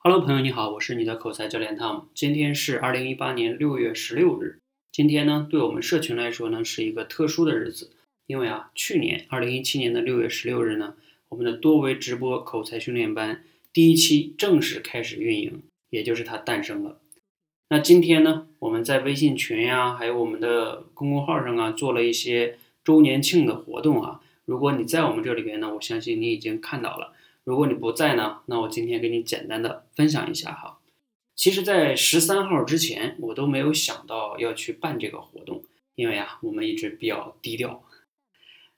Hello，朋友你好，我是你的口才教练 Tom。今天是二零一八年六月十六日。今天呢，对我们社群来说呢，是一个特殊的日子，因为啊，去年二零一七年的六月十六日呢，我们的多维直播口才训练班第一期正式开始运营，也就是它诞生了。那今天呢，我们在微信群呀，还有我们的公众号上啊，做了一些周年庆的活动啊。如果你在我们这里边呢，我相信你已经看到了。如果你不在呢，那我今天给你简单的分享一下哈。其实，在十三号之前，我都没有想到要去办这个活动，因为啊，我们一直比较低调。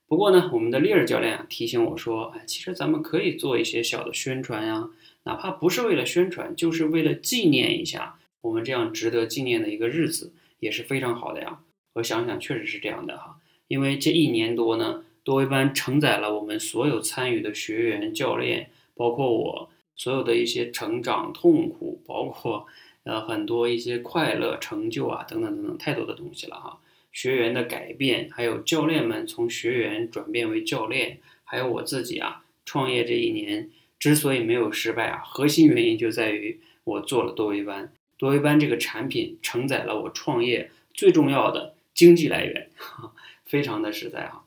不过呢，我们的丽儿教练啊提醒我说，哎，其实咱们可以做一些小的宣传呀，哪怕不是为了宣传，就是为了纪念一下我们这样值得纪念的一个日子，也是非常好的呀。我想想，确实是这样的哈，因为这一年多呢。多维班承载了我们所有参与的学员、教练，包括我所有的一些成长、痛苦，包括呃很多一些快乐、成就啊等等等等，太多的东西了哈。学员的改变，还有教练们从学员转变为教练，还有我自己啊，创业这一年之所以没有失败啊，核心原因就在于我做了多维班。多维班这个产品承载了我创业最重要的经济来源，非常的实在哈。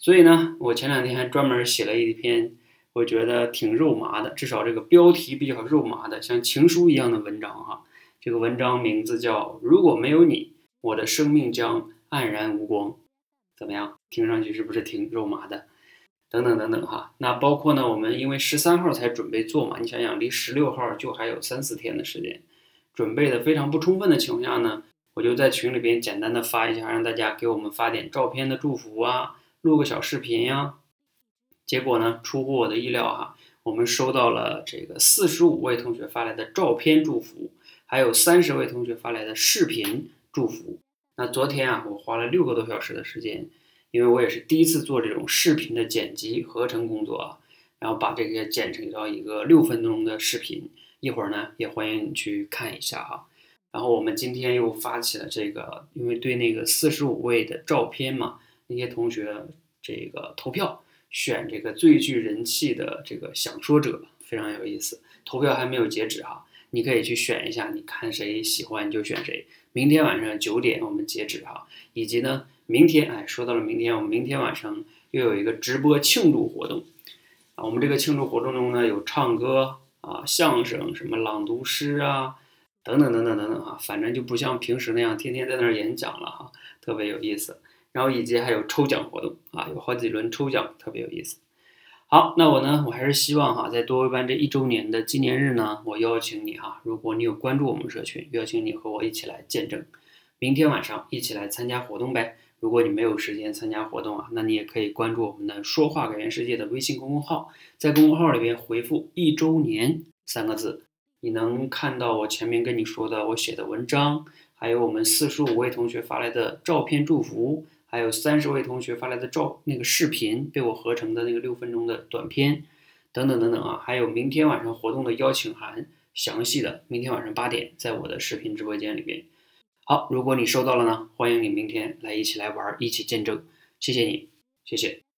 所以呢，我前两天还专门写了一篇，我觉得挺肉麻的，至少这个标题比较肉麻的，像情书一样的文章哈。这个文章名字叫《如果没有你，我的生命将黯然无光》，怎么样？听上去是不是挺肉麻的？等等等等哈。那包括呢，我们因为十三号才准备做嘛，你想想，离十六号就还有三四天的时间，准备的非常不充分的情况下呢，我就在群里边简单的发一下，让大家给我们发点照片的祝福啊。录个小视频呀，结果呢出乎我的意料哈，我们收到了这个四十五位同学发来的照片祝福，还有三十位同学发来的视频祝福。那昨天啊，我花了六个多小时的时间，因为我也是第一次做这种视频的剪辑合成工作啊，然后把这个剪成到一个六分钟的视频。一会儿呢，也欢迎你去看一下哈。然后我们今天又发起了这个，因为对那个四十五位的照片嘛。那些同学，这个投票选这个最具人气的这个想说者非常有意思。投票还没有截止哈，你可以去选一下，你看谁喜欢就选谁。明天晚上九点我们截止哈，以及呢，明天哎，说到了明天，我们明天晚上又有一个直播庆祝活动啊。我们这个庆祝活动中呢，有唱歌啊、相声、什么朗读诗啊，等等等等等等哈，反正就不像平时那样天天在那儿演讲了哈，特别有意思。然后以及还有抽奖活动啊，有好几轮抽奖，特别有意思。好，那我呢，我还是希望哈，在多维班这一周年的纪念日呢，我邀请你哈，如果你有关注我们社群，邀请你和我一起来见证。明天晚上一起来参加活动呗。如果你没有时间参加活动啊，那你也可以关注我们的“说话改变世界”的微信公众号，在公众号里边回复“一周年”三个字，你能看到我前面跟你说的我写的文章，还有我们四十五位同学发来的照片祝福。还有三十位同学发来的照那个视频被我合成的那个六分钟的短片，等等等等啊，还有明天晚上活动的邀请函，详细的明天晚上八点在我的视频直播间里边。好，如果你收到了呢，欢迎你明天来一起来玩，一起见证，谢谢你，谢谢。